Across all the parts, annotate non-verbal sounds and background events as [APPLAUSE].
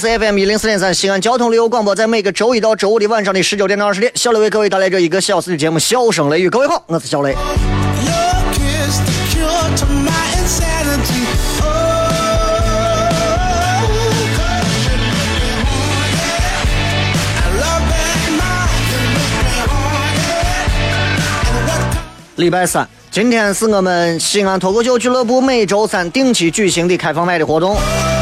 是 FM 一零四点三西安交通旅游广播，在每个周一到周五的晚上的十九点到二十点，小雷为各位带来这一个小时的节目《笑声雷雨》。各位好，我是小雷。礼拜三，今天是我们西安脱口秀俱乐部每周三定期举行的开放麦的活动。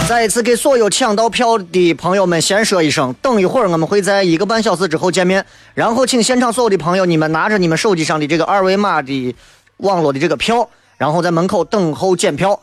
再一次给所有抢到票的朋友们先说一声，等一会儿我们会在一个半小时之后见面。然后请现场所有的朋友，你们拿着你们手机上的这个二维码的网络的这个票，然后在门口等候检票。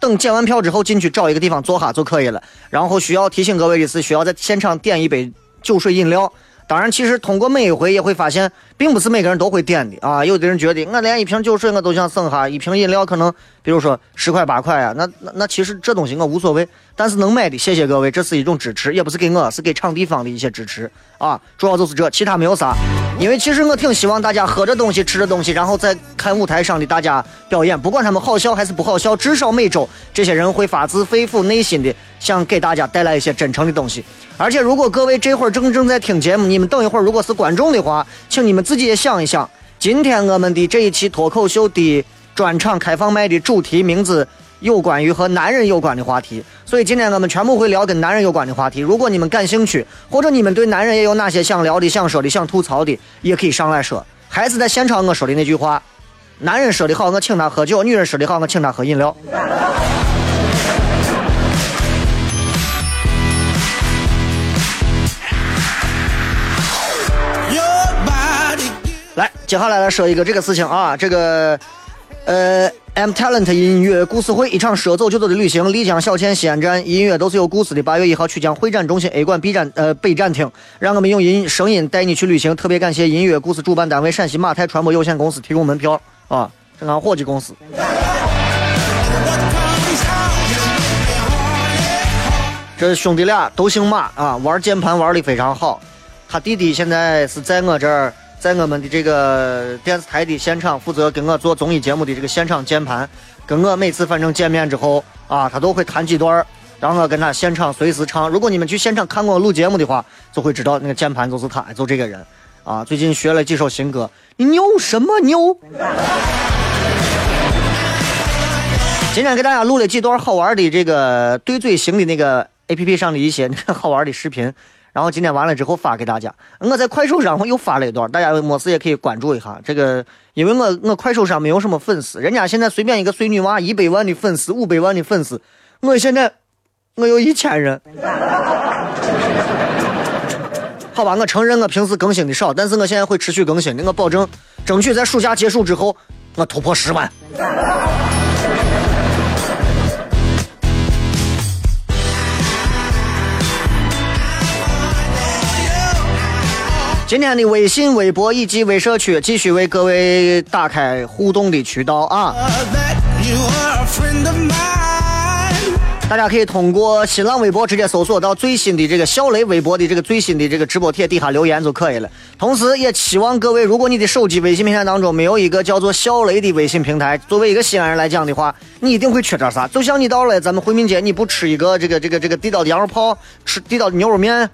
等检完票之后进去找一个地方坐下就可以了。然后需要提醒各位的是，需要在现场点一杯酒水饮料。当然，其实通过每一回也会发现，并不是每个人都会点的啊。有的人觉得，我连一瓶酒水我都想省哈，一瓶饮料可能，比如说十块八块啊，那那那其实这东西我无所谓。但是能买的，谢谢各位，这是一种支持，也不是给我，是给场地方的一些支持啊。主要就是这，其他没有啥。因为其实我挺希望大家喝着东西，吃着东西，然后再看舞台上的大家表演，不管他们好笑还是不好笑，至少每周这些人会发自肺腑内心的想给大家带来一些真诚的东西。而且如果各位这会儿正正在听节目，你们等一会儿如果是观众的话，请你们自己也想一想，今天我们的这一期脱口秀的专场开放麦的主题名字。有关于和男人有关的话题，所以今天我们全部会聊跟男人有关的话题。如果你们感兴趣，或者你们对男人也有哪些想聊的、想说的、想吐槽的，也可以上来说。还是在现场我说的那句话：男人说的好，我请他喝酒；女人说的好，我请他喝饮料。来，接下来来说一个这个事情啊，这个，呃。M Talent 音乐故事会，一场说走就走的旅行。丽江小倩西安站，音乐都是有故事的。八月一号，曲江会展中心 A 馆 B 站呃北展厅，让我们用音声音带你去旅行。特别感谢音乐故事主办单位陕西马泰传播有限公司提供门票啊，这俺伙计公司。这兄弟俩都姓马啊，玩键盘玩的非常好。他弟弟现在是在我这儿。在我们的这个电视台的现场，负责跟我做综艺节目的这个现场键盘，跟我每次反正见面之后啊，他都会弹几段，让我跟他现场随时唱。如果你们去现场看过我录节目的话，就会知道那个键盘就是他，就这个人啊。最近学了几首新歌，你牛什么牛？今天给大家录了几段好玩的这个对嘴型的那个 A P P 上的一些 [LAUGHS] 好玩的视频。然后今天完了之后发给大家。我在快手上我又发了一段，大家没事也可以关注一下这个，因为我我快手上没有什么粉丝，人家现在随便一个碎女娃一百万的粉丝，五百万的粉丝，我现在我有一千人。[LAUGHS] 好吧，我承认我平时更新的少，但是我现在会持续更新的，我保证争取在暑假结束之后我突破十万。今天的微信、微博以及微社区继续为各位打开互动的渠道啊！大家可以通过新浪微博直接搜索到最新的这个小雷微博的这个最新的这个直播帖底下留言就可以了。同时，也期望各位，如果你的手机微信平台当中没有一个叫做小雷的微信平台，作为一个西安人来讲的话，你一定会缺点啥。就像你到了咱们回民街，你不吃一个这个这个这个地道的羊肉泡，吃地道的牛肉面，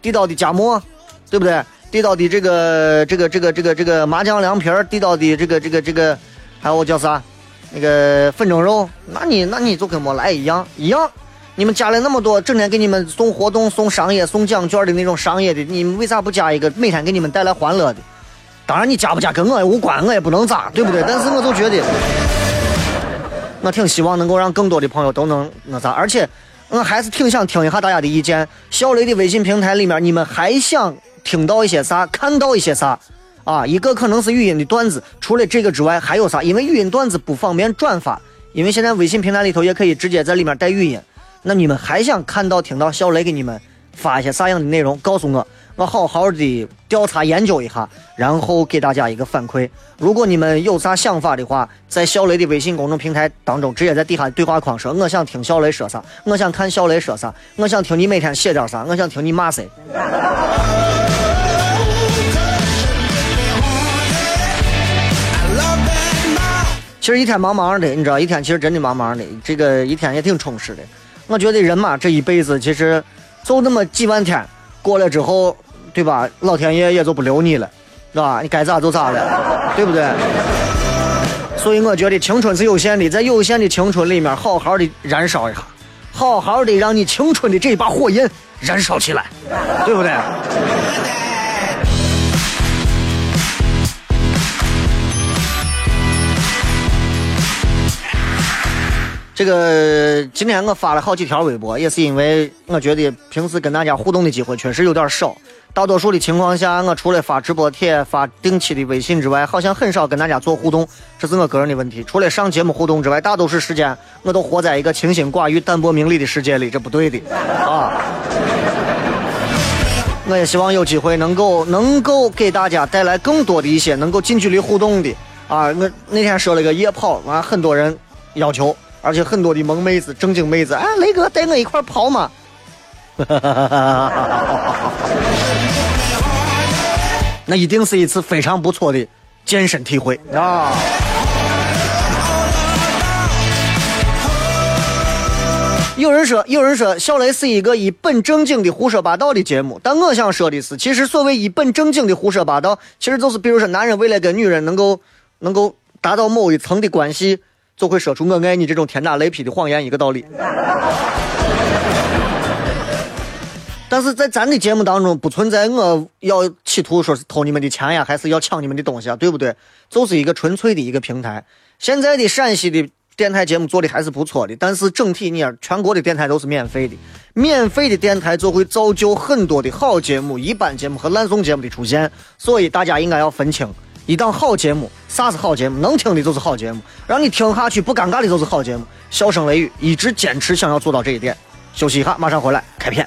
地道的夹馍，对不对？地道的这个这个这个这个这个麻酱凉皮儿，地道的这个这个这个，还有叫啥？那个粉蒸肉，那你那你就跟没来一样一样。你们加了那么多，整天给你们送活动、送商业、送奖券的那种商业的，你们为啥不加一个每天给你们带来欢乐的？当然，你加不加跟我也无关，我也不能咋，对不对？但是我就觉得，我挺希望能够让更多的朋友都能那啥，而且我还是挺想听一下大家的意见。小雷的微信平台里面，你们还想听到一些啥？看到一些啥？啊，一个可能是语音的段子，除了这个之外还有啥？因为语音段子不方便转发，因为现在微信平台里头也可以直接在里面带语音。那你们还想看到、听到小雷给你们发一些啥样的内容？告诉我，我好好的调查研究一下，然后给大家一个反馈。如果你们有啥想法的话，在小雷的微信公众平台当中，直接在底下对话框说：“我想听小雷说啥，我想看小雷说啥，我想听你每天写点啥，我想听你骂谁。”其实一天忙忙的，你知道，一天其实真的忙忙的，这个一天也挺充实的。我觉得人嘛，这一辈子其实就那么几万天，过了之后，对吧？老天爷也就不留你了，是吧？你该咋就咋了，对不对？所以我觉得青春是有限的，在有限的青春里面，好好的燃烧一下，好好的让你青春的这把火焰燃烧起来，对不对？这个今天我发了好几条微博，也是因为我觉得平时跟大家互动的机会确实有点少。大多数的情况下，我除了发直播帖、发定期的微信之外，好像很少跟大家做互动，这是我个人的问题。除了上节目互动之外，大多数时间我都活在一个清心寡欲、淡泊名利的世界里，这不对的啊！我也希望有机会能够能够给大家带来更多的一些能够近距离互动的啊！我那天说了个夜跑，完很多人要求。而且很多的萌妹子、正经妹子，哎，雷哥带我一块跑嘛！[LAUGHS] 那一定是一次非常不错的健身体会啊！有人说，有人说，小雷是一个一本正经的胡说八道的节目，但我想说的是，其实所谓一本正经的胡说八道，其实就是比如说，男人为了跟女人能够能够达到某一层的关系。就会说出“我爱你”这种天打雷劈的谎言，一个道理。但是在咱的节目当中，不存在我要企图说是偷你们的钱呀，还是要抢你们的东西啊，对不对？就是一个纯粹的一个平台。现在的陕西的电台节目做的还是不错的，但是整体你全国的电台都是免费的，免费的电台就会造就很多的好节目、一般节目和烂送节目的出现，所以大家应该要分清。一档好节目，啥是好节目？能听的就是好节目，让你听下去不尴尬的就是好节目。笑声雷雨一直坚持想要做到这一点。休息一下，马上回来开片。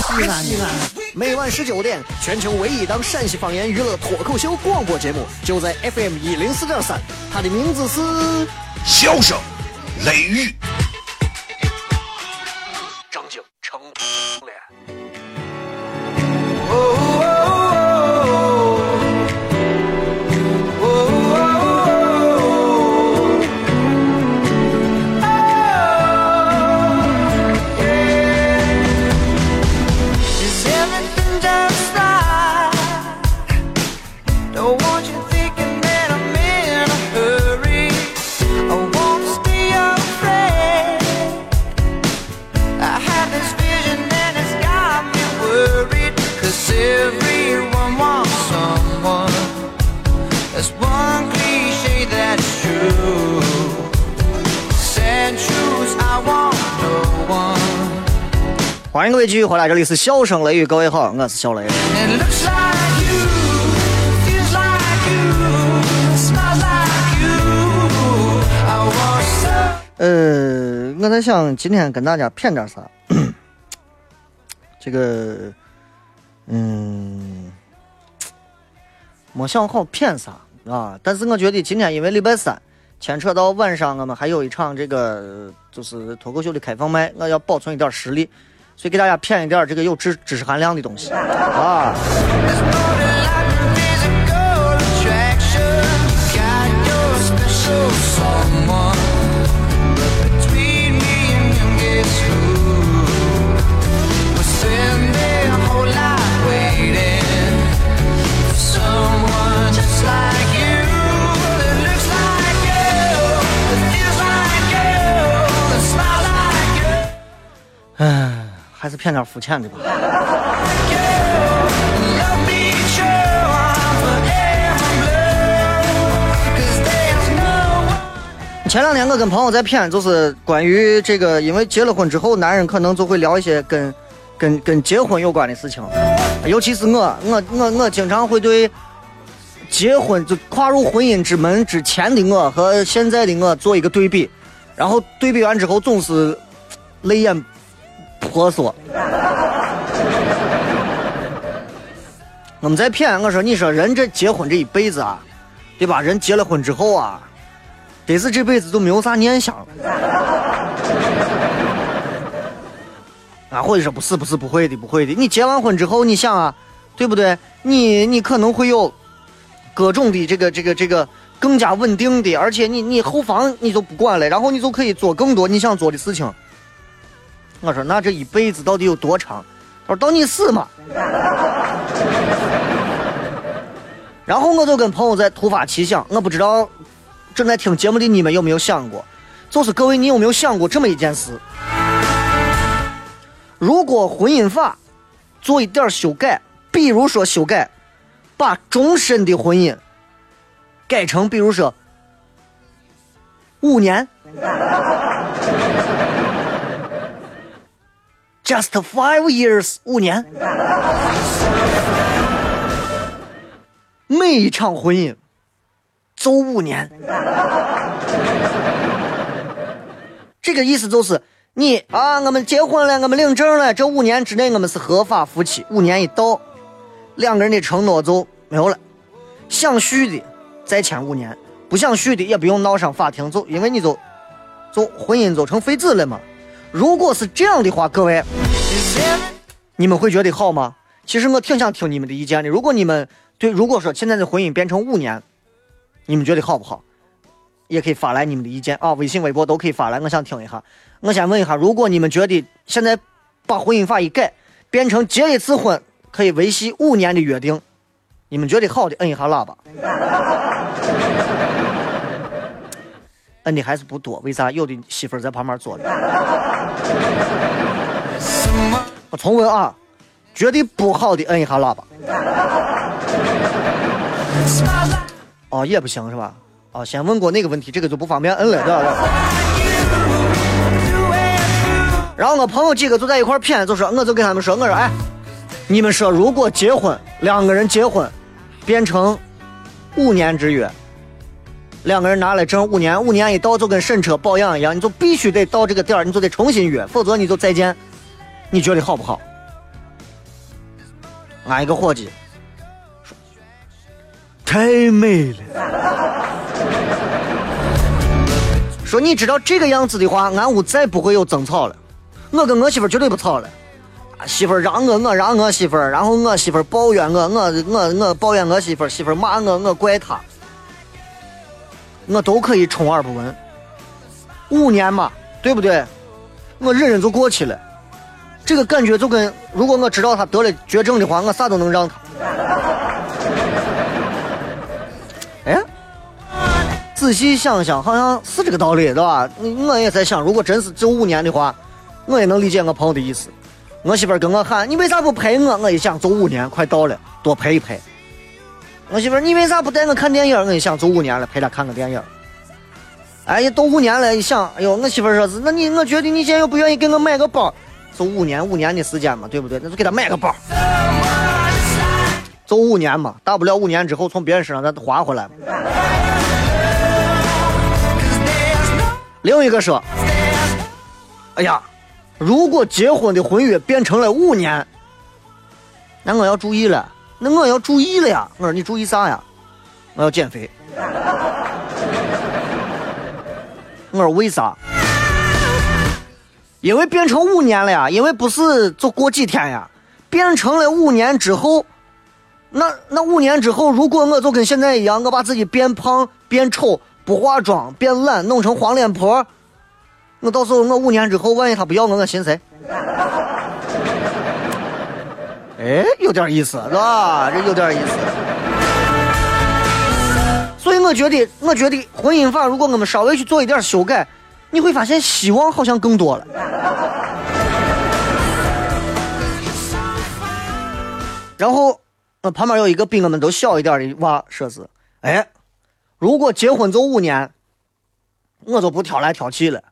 波，可西安的。每晚十九点，全球唯一档陕西方言娱乐脱口秀广播节目，就在 FM 一零四点三，它的名字是《笑声雷雨》。继续回来，这里是笑声雷雨，各位好，我是小雷。呃，我在想今天跟大家谝点啥？这个，嗯，没想好谝啥啊。但是我觉得今天因为礼拜三，牵扯到晚上，我们还有一场这个就是脱口秀的开放麦，我要保存一点实力，所以给大家骗一点这个有知知识含量的东西。啊。唉，还是骗点肤浅的吧。前两天我跟朋友在谝，就是关于这个，因为结了婚之后，男人可能就会聊一些跟跟跟结婚有关的事情，尤其是我，我我我经常会对结婚就跨入婚姻之门之前的我和现在的我做一个对比，然后对比完之后总是泪眼。婆娑。我们在骗我说，你说人这结婚这一辈子啊，对吧？人结了婚之后啊，得是这辈子都没有啥念想了。啊，或者说不是不是不会的不会的。你结完婚之后，你想啊，对不对？你你可能会有各种的这个这个这个更加稳定的，而且你你后方你就不管了，然后你就可以做更多你想做的事情。我说那这一辈子到底有多长？他说到你死嘛。然后我就跟朋友在突发奇想，我不知道正在听节目的你们有没有想过，就是各位你有没有想过这么一件事？如果婚姻法做一点修改，比如说修改，把终身的婚姻改成比如说五年。Just five years，五年。每一场婚姻，走五年。这个意思就是，你啊，我们结婚了，我们领证了，这五年之内我们是合法夫妻。五年一到，两个人的承诺就没有了。想续的再签五年，不想续的也不用闹上法庭，就因为你就，就婚姻就成废纸了嘛。如果是这样的话，各位，你们会觉得好吗？其实我挺想听你们的意见的。如果你们对如果说现在的婚姻变成五年，你们觉得好不好？也可以发来你们的意见啊，微信、微博都可以发来。我想听一下。我先问一下，如果你们觉得现在把婚姻法一改，变成结一次婚可以维系五年的约定，你们觉得好的，摁一下喇叭。摁的还是不多，为啥？有的媳妇在旁边坐着。我重问啊，觉得不好的摁一下喇叭。哦，也不行是吧？哦，先问过那个问题，这个就不方便摁了，对吧？然后我朋友几个就在一块谝，就说，我就跟他们说，我说，哎，你们说如果结婚，两个人结婚，变成五年之约。两个人拿了证，五年，五年一到就跟审车保养一样，你就必须得到这个点儿，你就得重新约，否则你就再见。你觉得好不好？俺一个伙计：“太美了。”说你知道这个样子的话，俺屋再不会有争吵了。我跟我媳妇绝对不吵了。媳妇让我，我让我媳妇，然后我媳妇抱怨我，我我我抱怨我媳妇，媳妇骂我，我怪她。我都可以充耳不闻，五年嘛，对不对？我忍忍就过去了。这个感觉就跟如果我知道他得了绝症的话，我啥都能让他。哎，仔细想想，好像是这个道理，对吧？我也在想，如果真是这五年的话，我也能理解我朋友的意思。我媳妇跟我喊：“你为啥不陪我？”我一想，走五年快到了，多陪一陪。我媳妇儿，你为啥不带我看电影？我一想，就五年了，陪她看个电影。哎呀，都五年了，一想，哎呦，我媳妇儿说是，那你，我觉得你现在又不愿意给我买个包，就五年五年的时间嘛，对不对？那就给她买个包，就五年嘛，大不了五年之后从别人身上再划回来。另一个说，哎呀，如果结婚的婚约变成了五年，那我要注意了，那我要注意了呀。我说你注意啥呀？我要减肥。我说为啥？因为变成五年了呀，因为不是就过几天呀，变成了五年之后，那那五年之后，如果我就跟现在一样，我把自己变胖、变丑、不化妆、变懒，弄成黄脸婆，我到时候我五年之后，万一他不要我，我寻谁？哎，有点意思，是吧？这有点意思。所以我觉得，我觉得婚姻法如果我们稍微去做一点修改。你会发现希望好像更多了。然后，呃，旁边有一个比我们都小一点的娃，说是：“哎，如果结婚走五年，我就不挑来挑去了，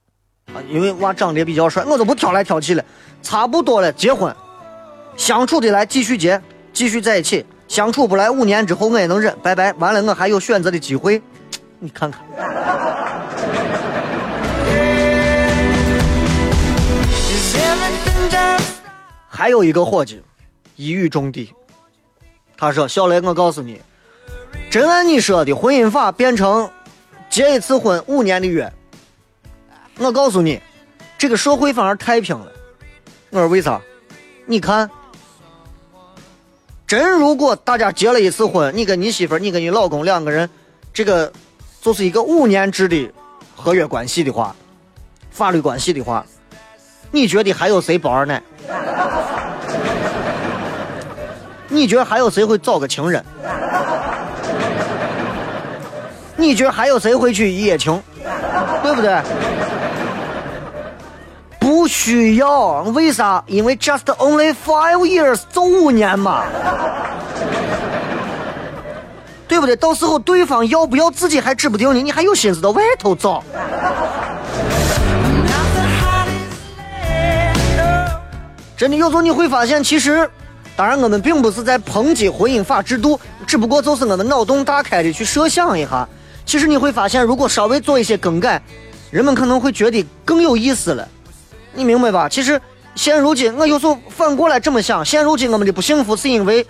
啊，因为娃长得比较帅，我就不挑来挑去了，差不多了，结婚，相处的来继续结，继续在一起，相处不来五年之后我也能忍，拜拜，完了我还有选择的机会，[TSK] 你看看。”还有一个伙计，一语中的，他说：“小雷，我告诉你，真按你说的婚姻法变成结一次婚五年的约，我告诉你，这个社会反而太平了。”我说：“为啥？你看，真如果大家结了一次婚，你跟你媳妇你跟你老公两个人，这个就是一个五年制的合约关系的话，法律关系的话，你觉得还有谁包二奶？”你觉得还有谁会找个情人？你觉得还有谁会去一夜情？对不对？不需要，为啥？因为 just only five years，就五年嘛，对不对？到时候对方要不要自己还指不定呢，你还有心思到外头找？真的，有时候你会发现，其实。当然，我们并不是在抨击婚姻法制度，只不过就是我们脑洞大开的去设想一下。其实你会发现，如果稍微做一些更改，人们可能会觉得更有意思了。你明白吧？其实现如今，我有时候反过来这么想：现如今我们的不幸福是因为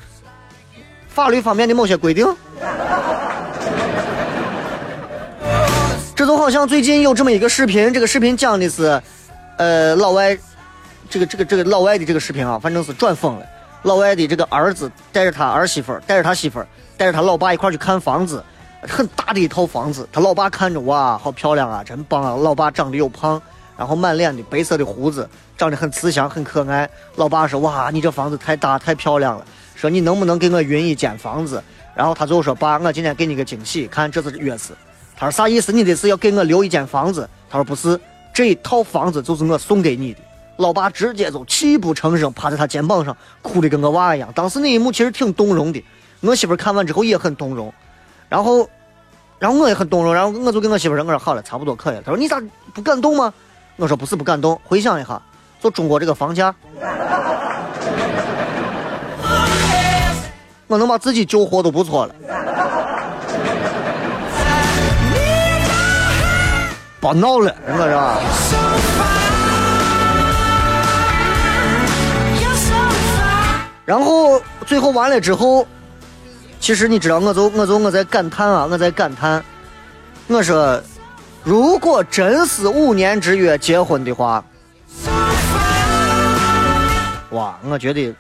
法律方面的某些规定。[LAUGHS] 这就好像最近有这么一个视频，这个视频讲的是，呃，老外，这个这个这个老外的这个视频啊，反正是转疯了。老外的这个儿子带着他儿媳妇儿，带着他媳妇儿，带着他老爸一块去看房子，很大的一套房子。他老爸看着哇，好漂亮啊，真棒啊！老爸长得又胖，然后满脸的白色的胡子，长得很慈祥，很可爱。老爸说：“哇，你这房子太大，太漂亮了。”说：“你能不能给我匀一间房子？”然后他就说：“爸，我今天给你个惊喜，看这是钥匙。”他说：“啥意思？你这是要给我留一间房子？”他说：“不是，这一套房子就是我送给你的。”老爸直接就泣不成声，趴在他肩膀上哭的跟个娃一样。当时那一幕其实挺动容的，我媳妇看完之后也很动容，然后，然后我也很动容，然后我就跟我媳妇说：“我说好了，差不多可以了。”他说：“你咋不感动吗？”我说：“不是不敢动，回想一下，就中国这个房价，[LAUGHS] 我能把自己救活都不错了。[LAUGHS] ”别闹了，我说。然后最后完了之后，其实你知道，我就我就我在感叹啊，我在感叹。我说，如果真是五年之约结婚的话，哇，我觉得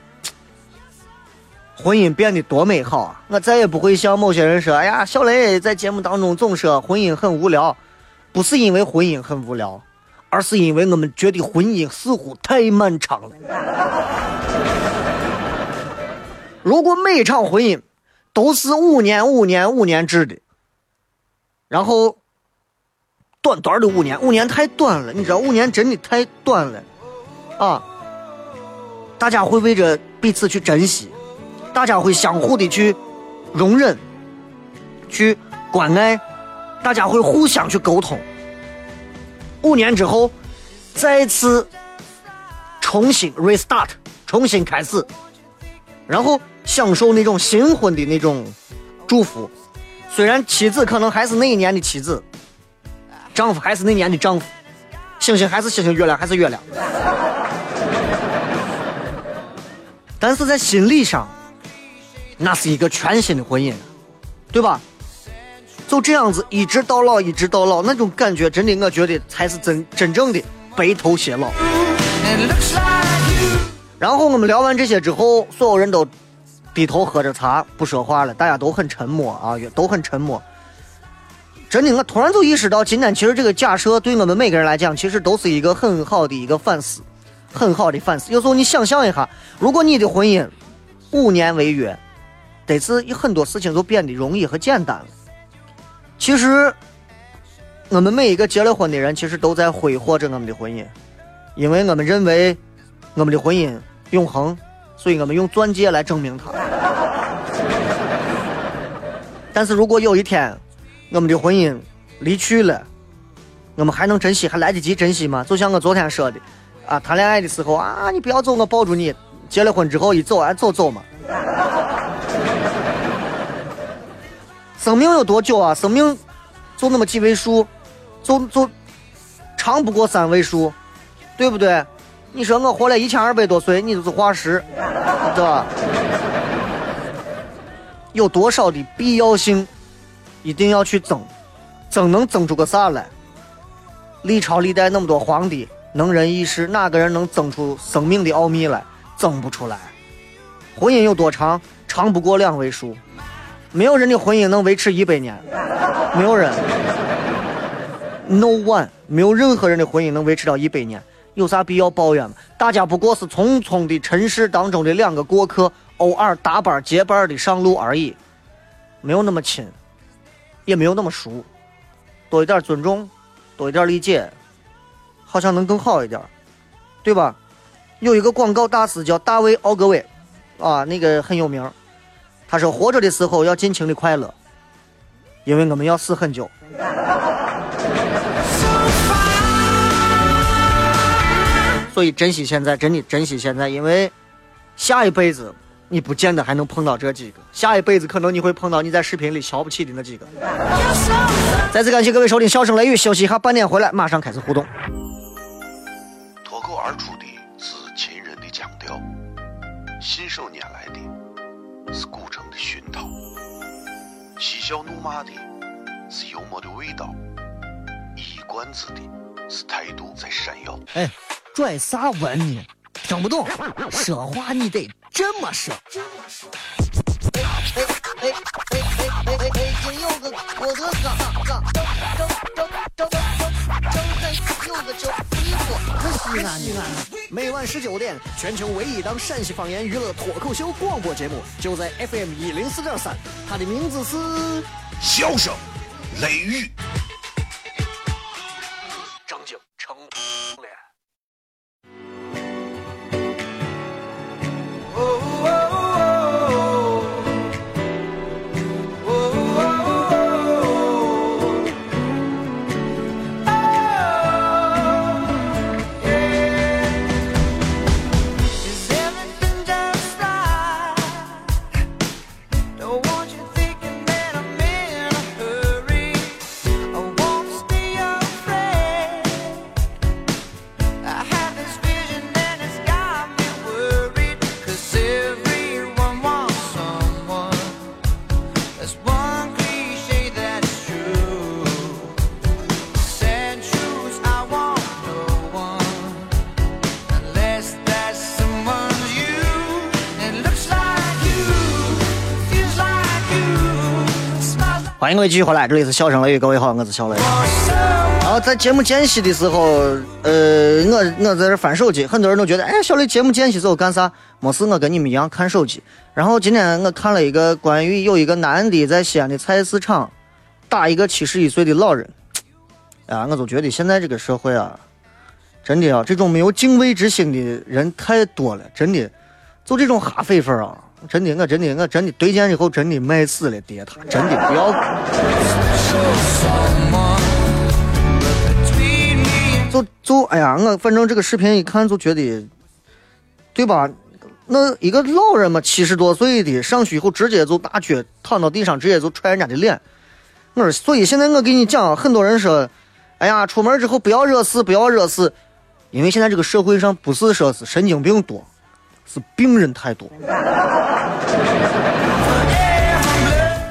婚姻变得多美好啊！我再也不会像某些人说：“哎呀，小雷在节目当中总说婚姻很无聊。”不是因为婚姻很无聊，而是因为我们觉得婚姻似乎太漫长了。[LAUGHS] 如果每一场婚姻都是五年、五年、五年制的，然后短短的五年，五年太短了，你知道，五年真的太短了啊！大家会为着彼此去珍惜，大家会相互的去容忍、去关爱，大家会互相去沟通。五年之后，再次。重新 restart，重新开始，然后享受那种新婚的那种祝福。虽然妻子可能还是那一年的妻子，丈夫还是那年的丈夫，星星还是星星，月亮还是月亮，但是在心理上，那是一个全新的婚姻，对吧？就这样子一直到老，一直到老，那种感觉真的，我觉得才是真真正的白头偕老。然后我们聊完这些之后，所有人都。低头喝着茶，不说话了，大家都很沉默啊，都很沉默。真的，我突然就意识到，今天其实这个假设对我们每个人来讲，其实都是一个很好的一个反思，很好的反思。有时候你想象一下，如果你的婚姻五年为约，得是很多事情都变得容易和简单了。其实，我们每一个结了婚的人，其实都在挥霍着我们的婚姻，因为我们认为我们的婚姻永恒。所以我们用钻戒来证明它。但是如果有一天我们的婚姻离去了，我们还能珍惜？还来得及珍惜吗？就像我昨天说的，啊，谈恋爱的时候啊，你不要走，我抱住你。结了婚之后一走，啊，走走嘛。生命有多久啊？生命就那么几位数，就就长不过三位数，对不对？你说我活了一千二百多岁，你就是化石，对吧？有多少的必要性，一定要去争，争能争出个啥来？历朝历代那么多皇帝，能人异士，哪个人能争出生命的奥秘来？争不出来。婚姻有多长？长不过两位数。没有人的婚姻能维持一百年，没有人。No one，没有任何人的婚姻能维持到一百年。有啥必要抱怨吗？大家不过是匆匆的尘世当中的两个过客，偶尔搭班结伴的上路而已，没有那么亲，也没有那么熟，多一点尊重，多一点理解，好像能更好一点，对吧？有一个广告大师叫大卫奥格威，啊，那个很有名，他说活着的时候要尽情的快乐，因为我们要死很久。[LAUGHS] 所以珍惜现在，真的珍惜现在，因为下一辈子你不见得还能碰到这几个，下一辈子可能你会碰到你在视频里瞧不起的那几个。再次感谢各位收听《笑声雷雨》，休息一下，半点回来，马上开始互动。脱口而出的是秦人的腔调，信手拈来的是古城的熏陶，嬉笑怒骂的是幽默的味道，一冠子的是态度在闪耀。哎。拽啥文呢？听不懂，说话你得这么说。哎哎哎哎哎哎哎！北京有个郭德纲，张张张张张张张有个叫李波，可西安呢？每晚十九点，全球唯一档陕西方言娱乐脱口秀广播节目，就在 FM 一零四点三，它的名字是《笑声雷雨》。欢迎各位继续回来，这里是笑声雷雨，各位好，我是小雷。然后在节目间隙的时候，呃，我我在这翻手机，很多人都觉得，哎，小雷节目间隙时候干啥？没事，我跟你们一样看手机。然后今天我看了一个关于有一个男的在西安的菜市场打一个七十一岁的老人，啊，我就觉得现在这个社会啊，真的啊，这种没有敬畏之心的人太多了，真的，就这种哈匪粉啊。真的，我真的，我真的对见以后真的卖死了爹他，真的不要。就就哎呀，我反正这个视频一看就觉得对吧？那一个老人嘛，七十多岁的上去以后直接就大脚躺到地上，直接就踹人家的脸。我说，所以现在我给你讲，很多人说，哎呀，出门之后不要惹事，不要惹事，因为现在这个社会上不是说是神经病多，是病人太多，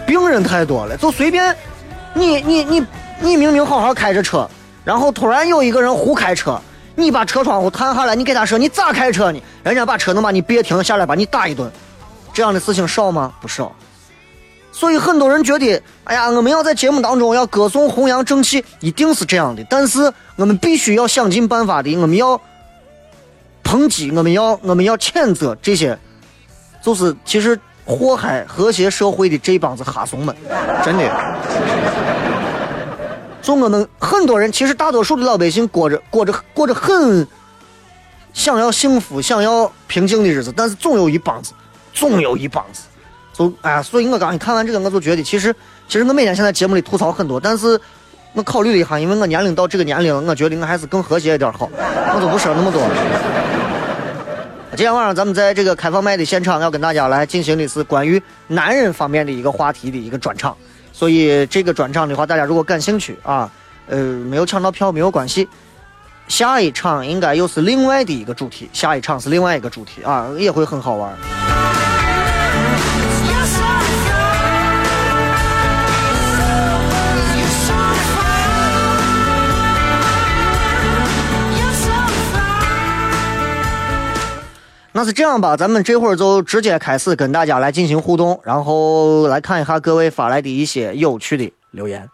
病人太多了，就随便你你你你明明好好开着车，然后突然有一个人胡开车。你把车窗户探下来，你给他说你咋开车呢？人家把车能把你别停下来，把你打一顿，这样的事情少吗？不少。所以很多人觉得，哎呀，我们要在节目当中要歌颂弘扬正气，一定是这样的。但是我们必须要想尽办法的，我们要抨击，我们要我们要谴责这些，就是其实祸害和谐社会的这帮子哈怂们，真的。就我们很多人，其实大多数的老百姓过着过着过着很想要幸福、想要平静的日子，但是总有一帮子，总有一帮子，就哎呀，所以我刚一看完这个，我就觉得，其实其实我每天现在节目里吐槽很多，但是我考虑了一下，因为我年龄到这个年龄，我觉得我还是更和谐一点好，我就不说那么多了。今天晚上咱们在这个开放麦的现场，要跟大家来进行的是关于男人方面的一个话题的一个专场。所以这个专场的话，大家如果感兴趣啊，呃，没有抢到票没有关系，下一场应该又是另外的一个主题，下一场是另外一个主题啊，也会很好玩。那是这样吧，咱们这会儿就直接开始跟大家来进行互动，然后来看一下各位发来的一些有趣的留言。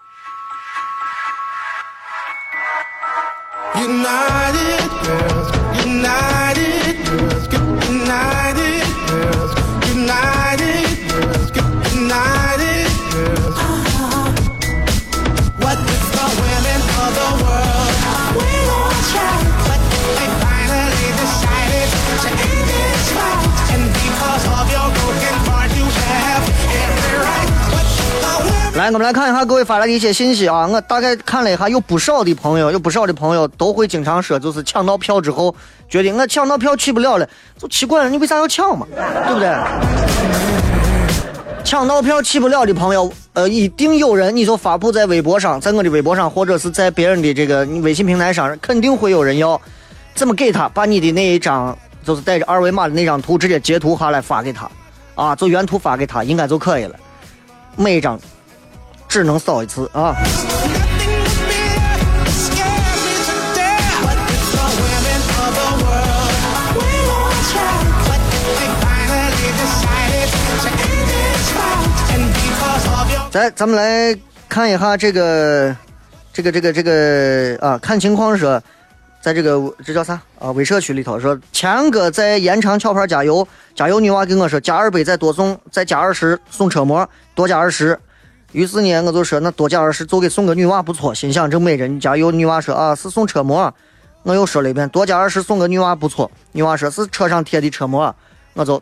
来，我们来看一下各位发来的一些信息啊！我大概看了一下，有不少的朋友，有不少的朋友都会经常说，就是抢到票之后，觉得我抢到票去不了了，就奇怪了，你为啥要抢嘛？对不对？抢到票去不了的朋友，呃，一定有人，你就发布在微博上，在我的微博上，或者是在别人的这个微信平台上，肯定会有人要怎么给他，把你的那一张就是带着二维码的那张图直接截图下来发给他，啊，就原图发给他，应该就可以了，每一张。只能扫一次啊！来，咱们来看一下这个，这个，这个，这个啊，看情况说，在这个这叫啥啊？微社区里头说，强哥在延长壳牌加油，加油女娃跟我说，加二百再多送，再加二十送车模，多加二十。于是呢，我就说那多加二十，就给送个女娃不错。心想这美人家有女娃说啊是送车模，我又说了一遍多加二十送个女娃不错。女娃说是车上贴的车模，我 [LAUGHS] 就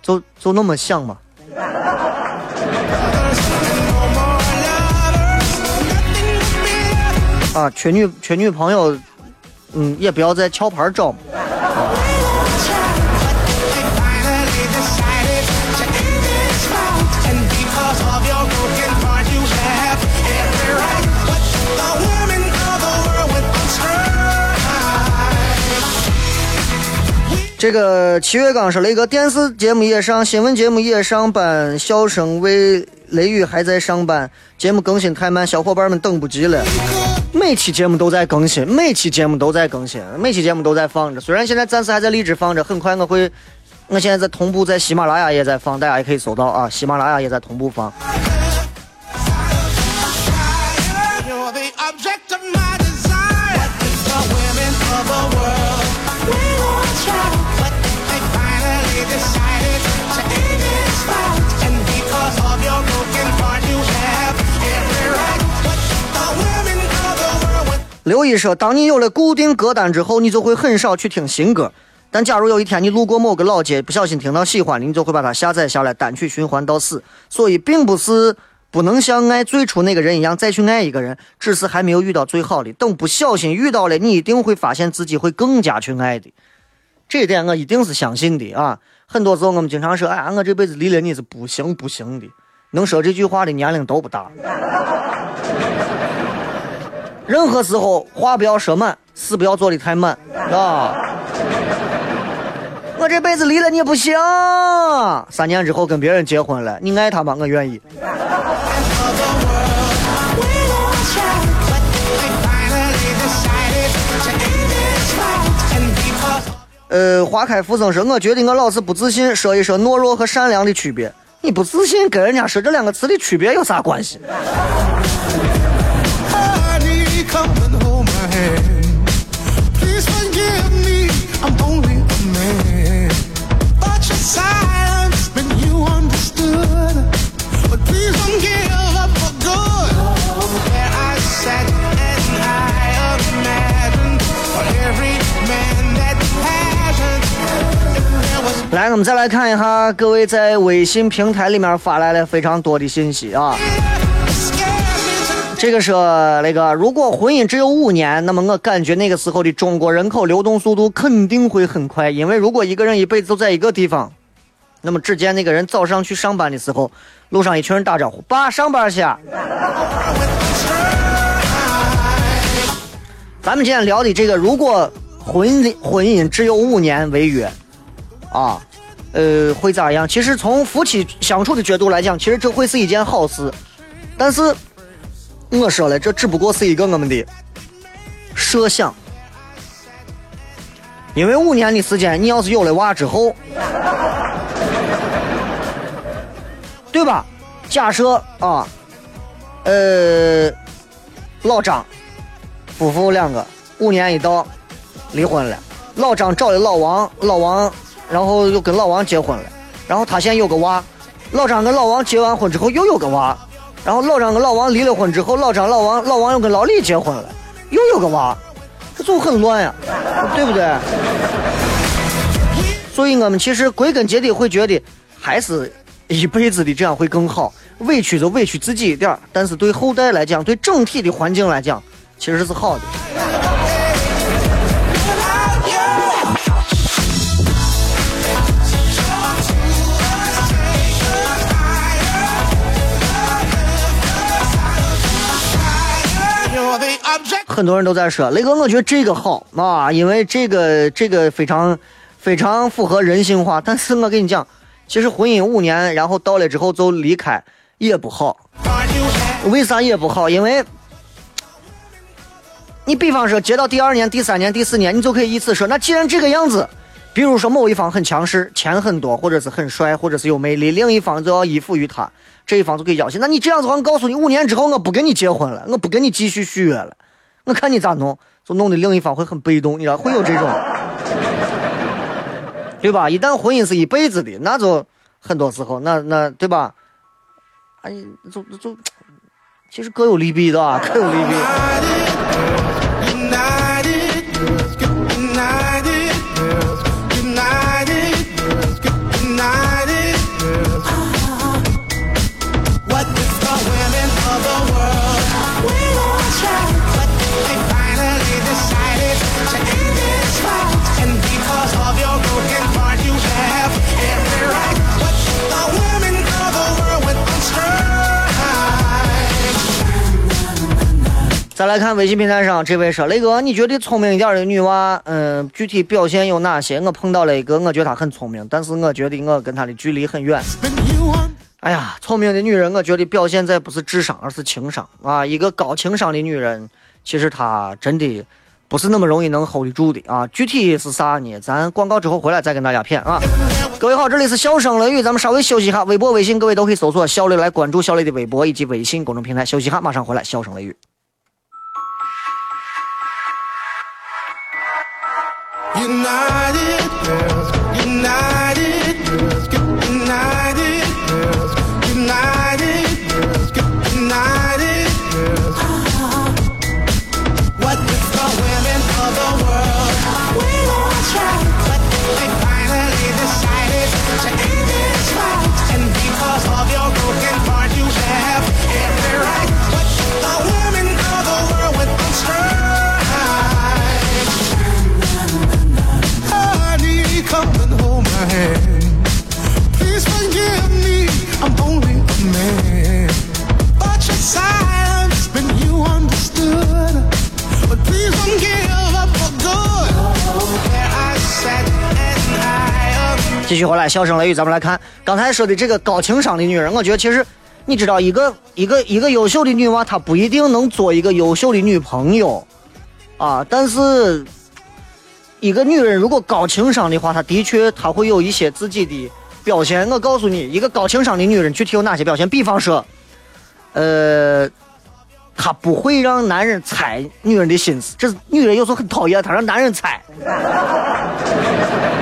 就就那么想嘛。啊，缺女缺女朋友，嗯，也不要在壳牌找。这个七月刚说雷哥电视节目也上，新闻节目也上班，笑声为雷雨还在上班，节目更新太慢，小伙伴们等不及了。每期节目都在更新，每期节目都在更新，每期节目都在放着。虽然现在暂时还在荔枝放着，很快我会，我现在在同步在喜马拉雅也在放，大家也可以搜到啊，喜马拉雅也在同步放。刘一说：“当你有了固定歌单之后，你就会很少去听新歌。但假如有一天你路过某个老街，不小心听到喜欢的，你就会把它下载下来，单曲循环到死。所以，并不是不能像爱最初那个人一样再去爱一个人，只是还没有遇到最好的。等不小心遇到了，你一定会发现自己会更加去爱的。这点我一定是相信的啊！很多时候我们经常说：“哎，我这辈子离了你是不行不行的。”能说这句话的年龄都不大。任何时候话不要说满，事不要做的太满啊！我这辈子离了你不行。三年之后跟别人结婚了，你爱他吗？我愿意。呃，花开复生说，我觉得我老是不自信。说一说懦弱和善良的区别。你不自信，跟人家说这两个词的区别有啥关系？[LAUGHS] 来，我们再来看一下各位在微信平台里面发来了非常多的信息啊。这个说那个，如果婚姻只有五年，那么我感觉那个时候的中国人口流动速度肯定会很快，因为如果一个人一辈子都在一个地方，那么只见那个人早上去上班的时候，路上一群人打招呼：“爸，上班去。”咱们今天聊的这个，如果婚姻婚姻只有五年为约。啊，呃，会咋样？其实从夫妻相处的角度来讲，其实这会是一件好事。但是我说了，这只不过是一个我们的设想。因为五年的时间，你要是有了娃之后，对吧？假设啊，呃，老张夫妇两个五年一到离婚了，老张找的老王，老王。然后又跟老王结婚了，然后他现在有个娃，老张跟老王结完婚之后又有个娃，然后老张跟老王离了婚之后，老张老王老王又跟老李结婚了，又有个娃，这就很乱呀，对不对？所以我们其实归根结底会觉得，还是一辈子的这样会更好，委屈就委屈自己一点但是对后代来讲，对整体的环境来讲，其实是好的。很多人都在说雷哥，我觉得这个好啊，因为这个这个非常非常符合人性化。但是我跟你讲，其实婚姻五年，然后到了之后就离开也不好。为啥也不好？因为你比方说结到第二年、第三年、第四年，你就可以以此说，那既然这个样子，比如说某一方很强势，钱很多，或者是很帅，或者是有魅力，另一方就要依附于他，这一方就可以要挟。那你这样子话，我告诉你，五年之后我不跟你结婚了，我不跟你继续续约了。我看你咋弄，就弄得另一方会很被动，你知道会有这种，[LAUGHS] 对吧？一旦婚姻是一辈子的，那就很多时候，那那对吧？哎，就就其实各有利弊的，各有利弊。再来看微信平台上这位说：“雷哥，你觉得聪明一点的女娃，嗯，具体表现有哪些？我碰到了一个，我觉得她很聪明，但是我觉得我跟她的距离很远。哎呀，聪明的女人，我觉得表现在不是智商，而是情商啊。一个高情商的女人，其实她真的不是那么容易能 hold 住的啊。具体是啥呢？咱广告之后回来再跟大家谝啊。各位好，这里是笑声雷雨，咱们稍微休息一下。微博、微信，各位都可以搜索小雷来关注小雷的微博以及微信公众平台。休息一下，马上回来，笑声雷雨。” United, united, 继续回来，笑声雷雨，咱们来看刚才说的这个高情商的女人。我觉得其实你知道，一个一个一个优秀的女娃，她不一定能做一个优秀的女朋友啊。但是，一个女人如果高情商的话，她的确她会有一些自己的表现。我告诉你，一个高情商的女人具体有哪些表现？比方说，呃，她不会让男人猜女人的心思。这是女人有时候很讨厌，她让男人猜。[LAUGHS]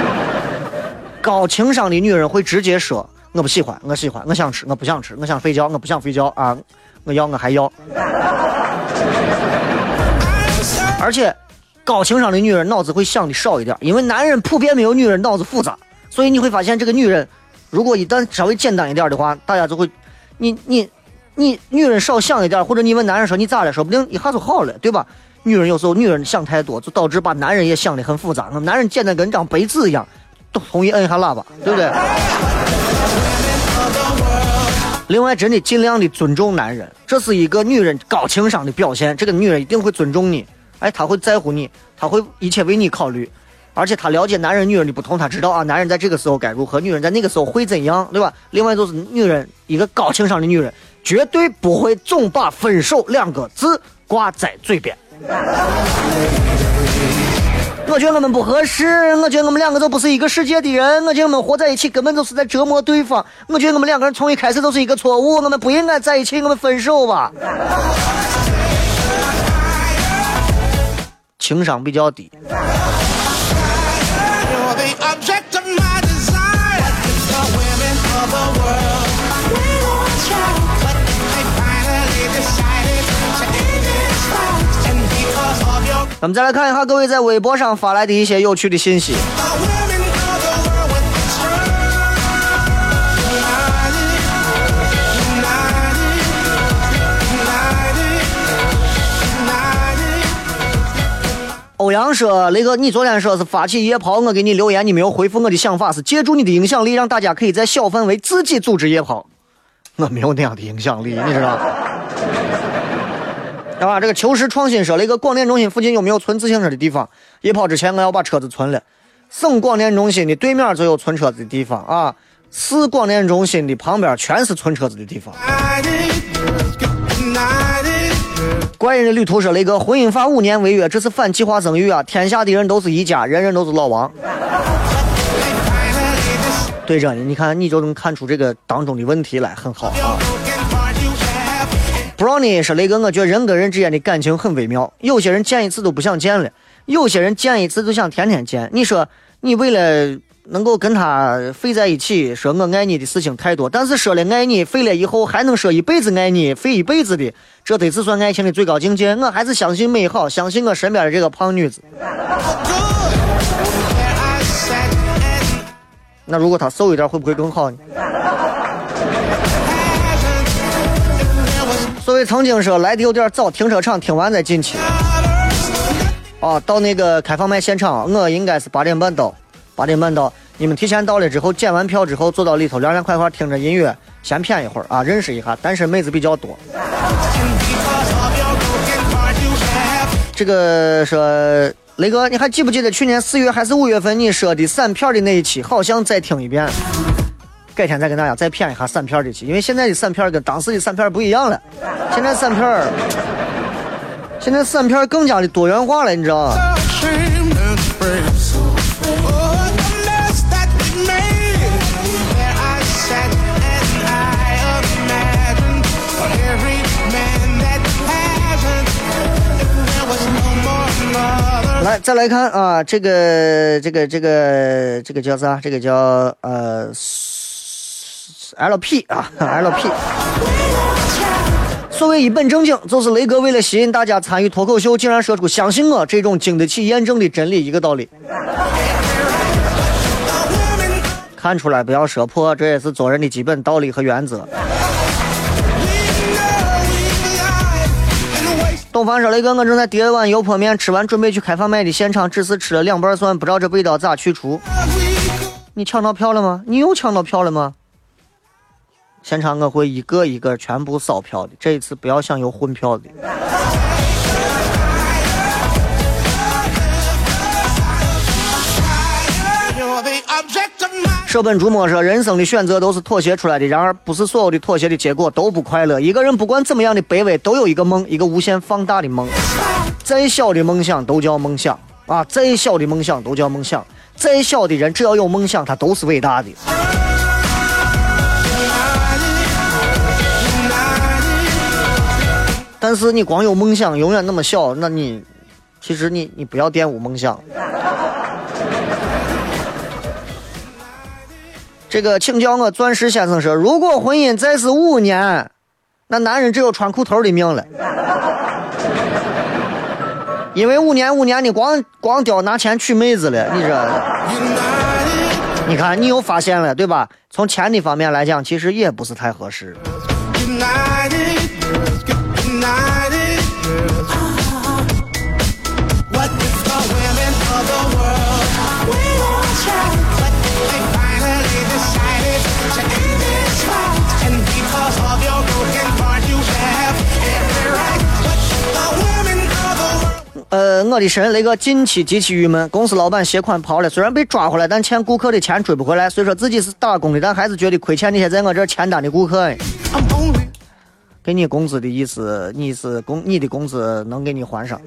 高情商的女人会直接说：“我不喜欢，我喜欢，我想吃，我不想吃，我想睡觉，我不想睡觉啊！我要，我还要。[LAUGHS] ”而且，高情商的女人脑子会想的少一点，因为男人普遍没有女人脑子复杂，所以你会发现，这个女人如果一旦稍微简单一点的话，大家就会，你你你女人少想一点，或者你问男人说你咋了，说不定一下就好了，对吧？女人有时候女人想太多，就导致把男人也想的很复杂。那男人简单跟张白纸一样。同意摁一下喇叭，对不对？另外，真的尽量的尊重男人，这是一个女人高情商的表现。这个女人一定会尊重你，哎，她会在乎你，她会一切为你考虑，而且她了解男人、女人的不同，她知道啊，男人在这个时候该如何，女人在那个时候会怎样，对吧？另外，就是女人一个高情商的女人，绝对不会总把分手两个字挂在嘴边。我觉得我们不合适，我觉得我们两个都不是一个世界的人，我觉得我们活在一起根本就是在折磨对方。我觉得我们两个人从一开始就是一个错误，我们不应该在一起，我们分手吧。情商比较低。咱们再来看一下各位在微博上发来的一些有趣的信息。欧阳说：“雷哥，你昨天说是发起夜跑，我给你留言，你没有回复我的想法是借助你的影响力，让大家可以在小范围自己组织夜跑。我没有那样的影响力，你知道。”对吧？这个求实创新说了一个广电中心附近有没有存自行车的地方？一跑之前我要把车子存了。省广电中心的对面就有存车子的地方啊，市广电中心的旁边全是存车子的地方。怪人的旅途说了一个婚姻法五年违约，这是反计划生育啊！天下的人都是一家，人人都是老王。对着你，你看你就能看出这个当中的问题来，很好啊。Brownie 说：“雷哥，我觉得人跟人之间的感情很微妙。有些人见一次都不想见了，有些人见一次就想天天见。你说，你为了能够跟他费在一起，说我爱你的事情太多，但是说了爱你，费了以后还能说一辈子爱你，费一辈子的，这得是算爱情的最高境界。我还是相信美好，相信我身边的这个胖女子。那如果她瘦一点，会不会更好呢？”所谓曾经说来的有点早，停车场听完再进去。哦，到那个开放麦现场，我应该是八点半到，八点半到。你们提前到了之后，检完票之后坐到里头，凉凉快快听着音乐，先谝一会儿啊，认识一下。单身妹子比较多。这个说雷哥，你还记不记得去年四月还是五月份你说的散票的那一期？好像再听一遍。改天再跟大家再谝一下散片的去，因为现在的散片跟当时的散片不一样了。现在散片儿现在散片更加的多元化了，你知道吗？来，再来看啊，这个这个这个这个叫啥？这个叫呃。L P 啊，[LAUGHS] L P。所谓一本正经，就是雷哥为了吸引大家参与脱口秀，竟然说出“相信我”这种经得起验证的真理一个道理。看出来不要说破，这也是做人的基本道理和原则。东方说：“雷哥，我正在叠碗油泼面，吃完准备去开放麦的现场，只是吃了两瓣蒜，不知道这味道咋去除。你抢到票了吗？你又抢到票了吗？”现场我会一个一个全部扫票的，这一次不要想有混票的。[LAUGHS] 舍本逐末说，人生的选择都是妥协出来的，然而不是所有的妥协的结果都不快乐。一个人不管怎么样的卑微，都有一个梦，一个无限放大的梦。再小的梦想都叫梦想啊！再小的梦想都叫梦想。再小的人只要有梦想，他都是伟大的。但是你光有梦想，永远那么小，那你其实你你不要玷污梦想。这个，请教我钻石先生说，如果婚姻再是五年，那男人只有穿裤头的命了。因为五年五年你光光掉拿钱娶妹子了，你这，你看你又发现了对吧？从钱的方面来讲，其实也不是太合适。呃，我的神，那个近期极其郁闷，公司老板携款跑了，虽然被抓回来，但欠顾客的钱追不回来。虽说自己是打工的，但还是觉得亏欠那些在我这签单的顾客。给你工资的意思，你是工，你的工资能给你还上。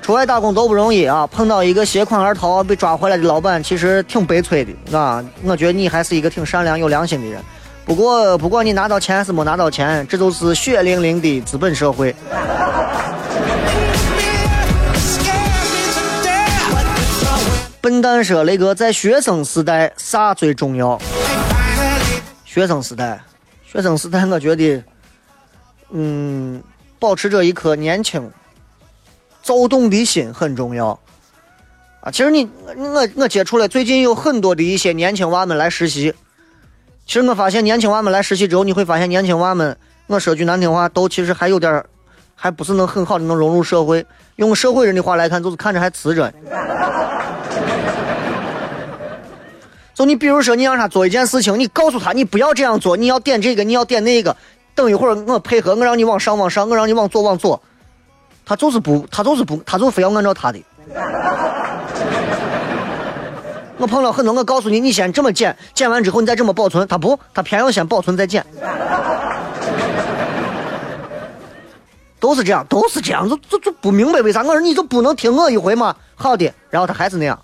出外打工都不容易啊，碰到一个携款而逃被抓回来的老板，其实挺悲催的啊。我觉得你还是一个挺善良有良心的人。不过，不管你拿到钱还是没拿到钱，这就是血淋淋的资本社会。笨蛋说：“雷哥，在学生时代啥最重要？学生时代，学生时代，我觉得，嗯，保持着一颗年轻、躁动的心很重要。啊，其实你，我我接触了，最近有很多的一些年轻娃们来实习。”其实我发现年轻娃们来实习之后，你会发现年轻娃们，我说句难听话，都其实还有点还不是能很好的能融入社会。用社会人的话来看，就是看着还瓷着。你比如说，你让他做一件事情，你告诉他你不要这样做，你要点这个，你要点那个。等一会儿我配合，我让你往上往上，我让你往左往左，他就是不，他就是不，他就非要按照他的。我碰到很多，我告诉你，你先这么剪，剪完之后你再这么保存。他不，他偏要先保存再剪，都是这样，都是这样，就就就不明白为啥。我说你就不能听我一回吗？好的，然后他还是那样。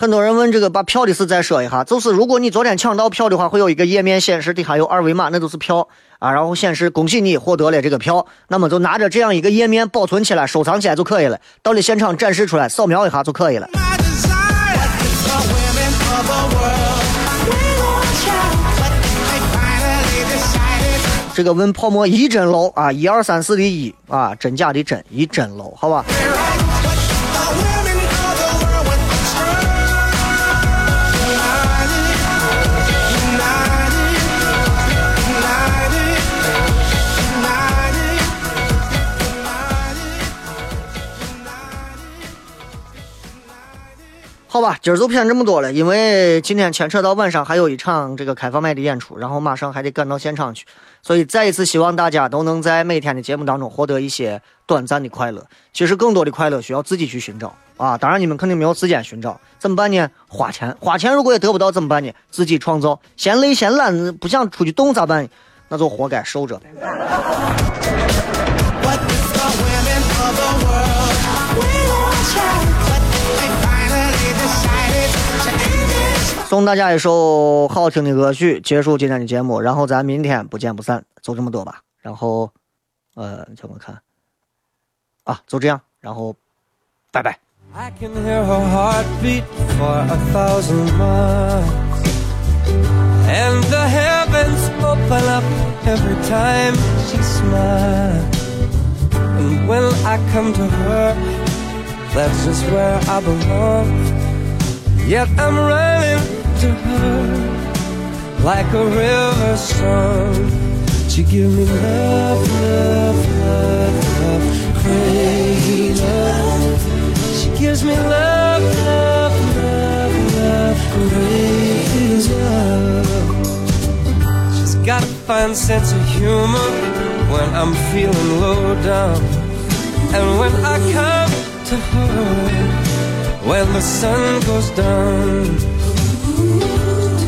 很多人问这个把票的事再说一下，就是如果你昨天抢到票的话，会有一个页面显示底下有二维码，那就是票啊，然后显示恭喜你获得了这个票，那么就拿着这样一个页面保存起来、收藏起来就可以了，到了现场展示出来，扫描一下就可以了。这个问泡沫一真漏啊，一二三四的一啊，真假的真，一真漏，好吧。好吧，今儿就骗这么多了，因为今天牵扯到晚上还有一场这个开放麦的演出，然后马上还得赶到现场去，所以再一次希望大家都能在每天的节目当中获得一些短暂的快乐。其实更多的快乐需要自己去寻找啊！当然你们肯定没有时间寻找，怎么办呢？花钱，花钱如果也得不到怎么办呢？自己创造。嫌累嫌懒，不想出去动咋办？那就活该受着。送大家一首好听的歌曲，结束今天的节目，然后咱明天不见不散，就这么多吧。然后，呃，叫我看，啊，就这样，然后，拜拜。to her like a river song. She give me love, love, love, love, crazy love. She gives me love, love, love, love. crazy love. She's got a fine sense of humor when I'm feeling low down. And when I come to her, when the sun goes down,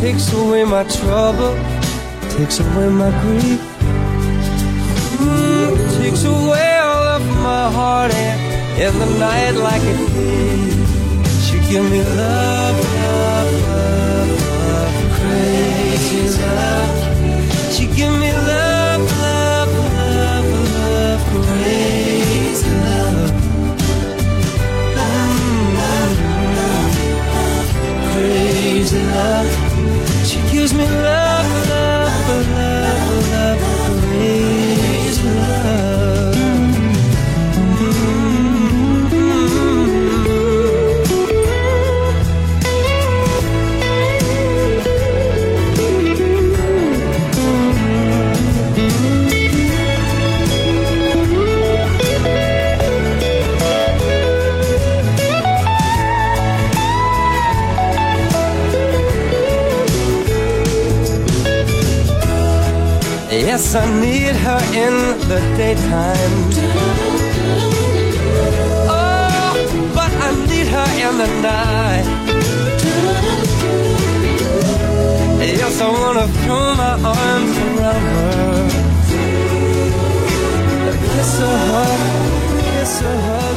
takes away my trouble, takes away my grief, mm, takes away all of my heartache in the night like a thief. She give me love, love, love, love, crazy love. She give me love, love, love, love, crazy love. Mm, Crazy love. Gives me love, Yes, I need her in the daytime. Oh, but I need her in the night. Yes, I wanna throw my arms around her. Kiss her, kiss her.